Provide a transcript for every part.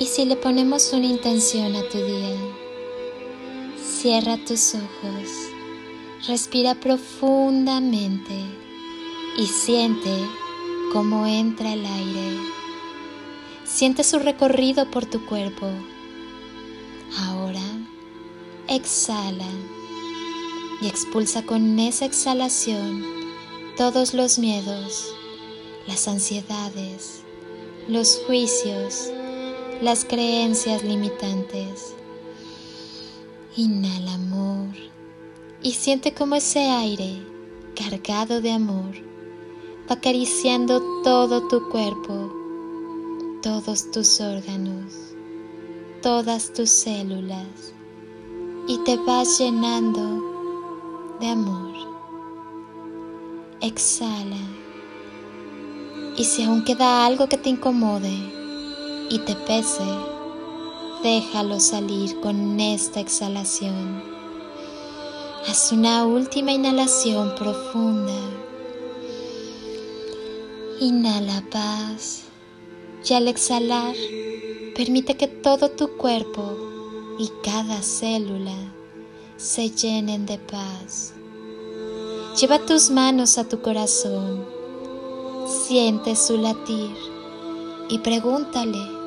¿Y si le ponemos una intención a tu día? Cierra tus ojos, respira profundamente y siente cómo entra el aire. Siente su recorrido por tu cuerpo. Ahora exhala y expulsa con esa exhalación todos los miedos, las ansiedades, los juicios, las creencias limitantes. Inhala amor y siente como ese aire cargado de amor va acariciando todo tu cuerpo, todos tus órganos, todas tus células y te vas llenando de amor. Exhala y si aún queda algo que te incomode, y te pese, déjalo salir con esta exhalación. Haz una última inhalación profunda. Inhala paz y al exhalar permite que todo tu cuerpo y cada célula se llenen de paz. Lleva tus manos a tu corazón, siente su latir y pregúntale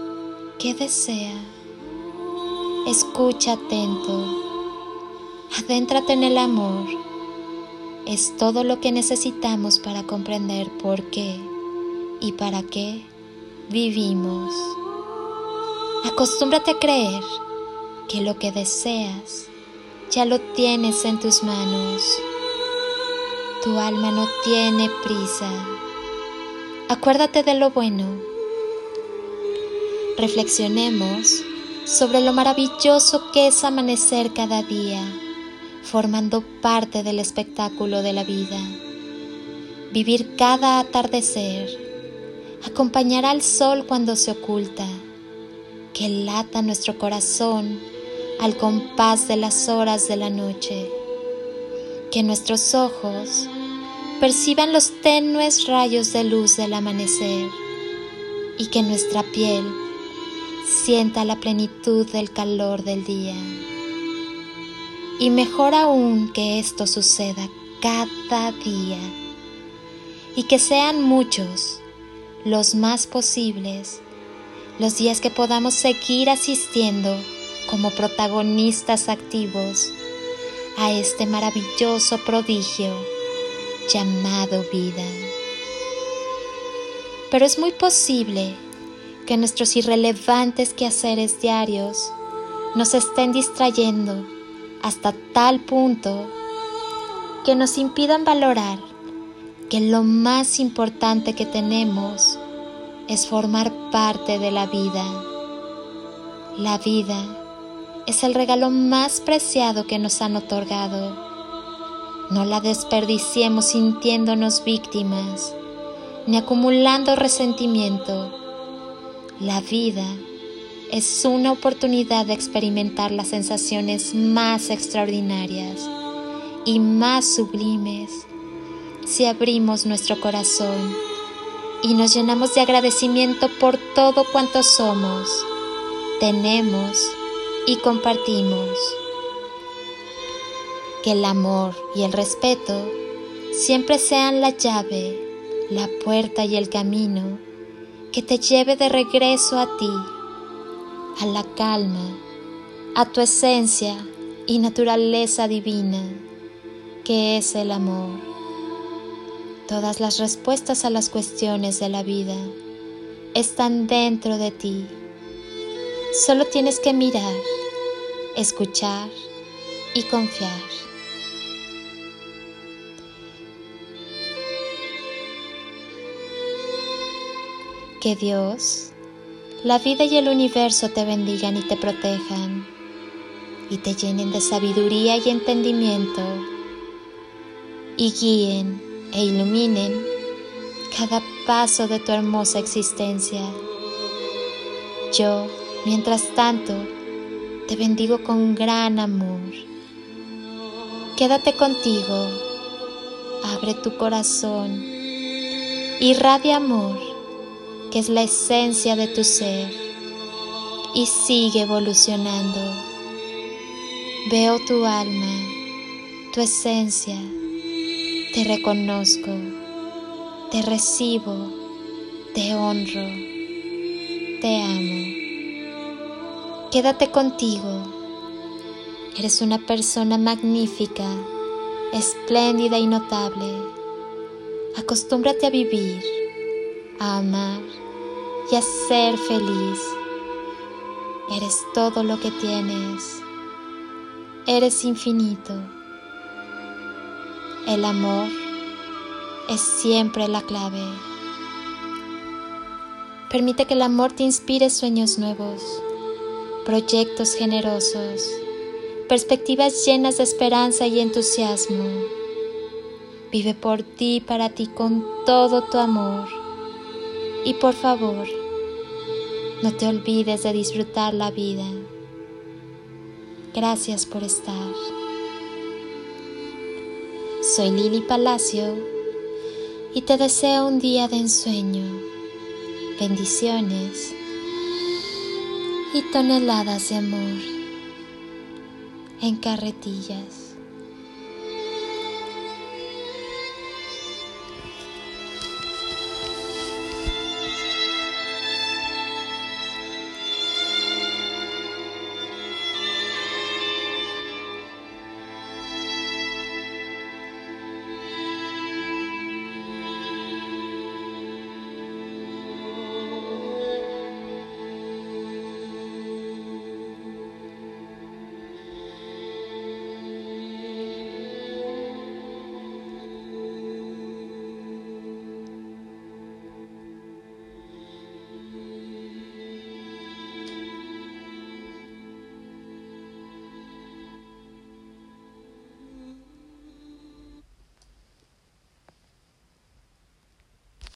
¿Qué desea? Escucha atento. Adéntrate en el amor. Es todo lo que necesitamos para comprender por qué y para qué vivimos. Acostúmbrate a creer que lo que deseas ya lo tienes en tus manos. Tu alma no tiene prisa. Acuérdate de lo bueno reflexionemos sobre lo maravilloso que es amanecer cada día, formando parte del espectáculo de la vida. Vivir cada atardecer, acompañar al sol cuando se oculta, que lata nuestro corazón al compás de las horas de la noche, que nuestros ojos perciban los tenues rayos de luz del amanecer y que nuestra piel sienta la plenitud del calor del día. Y mejor aún que esto suceda cada día y que sean muchos, los más posibles, los días que podamos seguir asistiendo como protagonistas activos a este maravilloso prodigio llamado vida. Pero es muy posible que nuestros irrelevantes quehaceres diarios nos estén distrayendo hasta tal punto que nos impidan valorar que lo más importante que tenemos es formar parte de la vida. La vida es el regalo más preciado que nos han otorgado. No la desperdiciemos sintiéndonos víctimas ni acumulando resentimiento la vida es una oportunidad de experimentar las sensaciones más extraordinarias y más sublimes si abrimos nuestro corazón y nos llenamos de agradecimiento por todo cuanto somos, tenemos y compartimos. Que el amor y el respeto siempre sean la llave, la puerta y el camino que te lleve de regreso a ti, a la calma, a tu esencia y naturaleza divina, que es el amor. Todas las respuestas a las cuestiones de la vida están dentro de ti. Solo tienes que mirar, escuchar y confiar. Que Dios, la vida y el universo te bendigan y te protejan y te llenen de sabiduría y entendimiento y guíen e iluminen cada paso de tu hermosa existencia. Yo, mientras tanto, te bendigo con gran amor. Quédate contigo, abre tu corazón, irradia amor que es la esencia de tu ser, y sigue evolucionando. Veo tu alma, tu esencia, te reconozco, te recibo, te honro, te amo. Quédate contigo. Eres una persona magnífica, espléndida y notable. Acostúmbrate a vivir, a amar y a ser feliz. Eres todo lo que tienes. Eres infinito. El amor es siempre la clave. Permite que el amor te inspire sueños nuevos, proyectos generosos, perspectivas llenas de esperanza y entusiasmo. Vive por ti y para ti con todo tu amor. Y por favor, no te olvides de disfrutar la vida. Gracias por estar. Soy Lili Palacio y te deseo un día de ensueño, bendiciones y toneladas de amor en carretillas.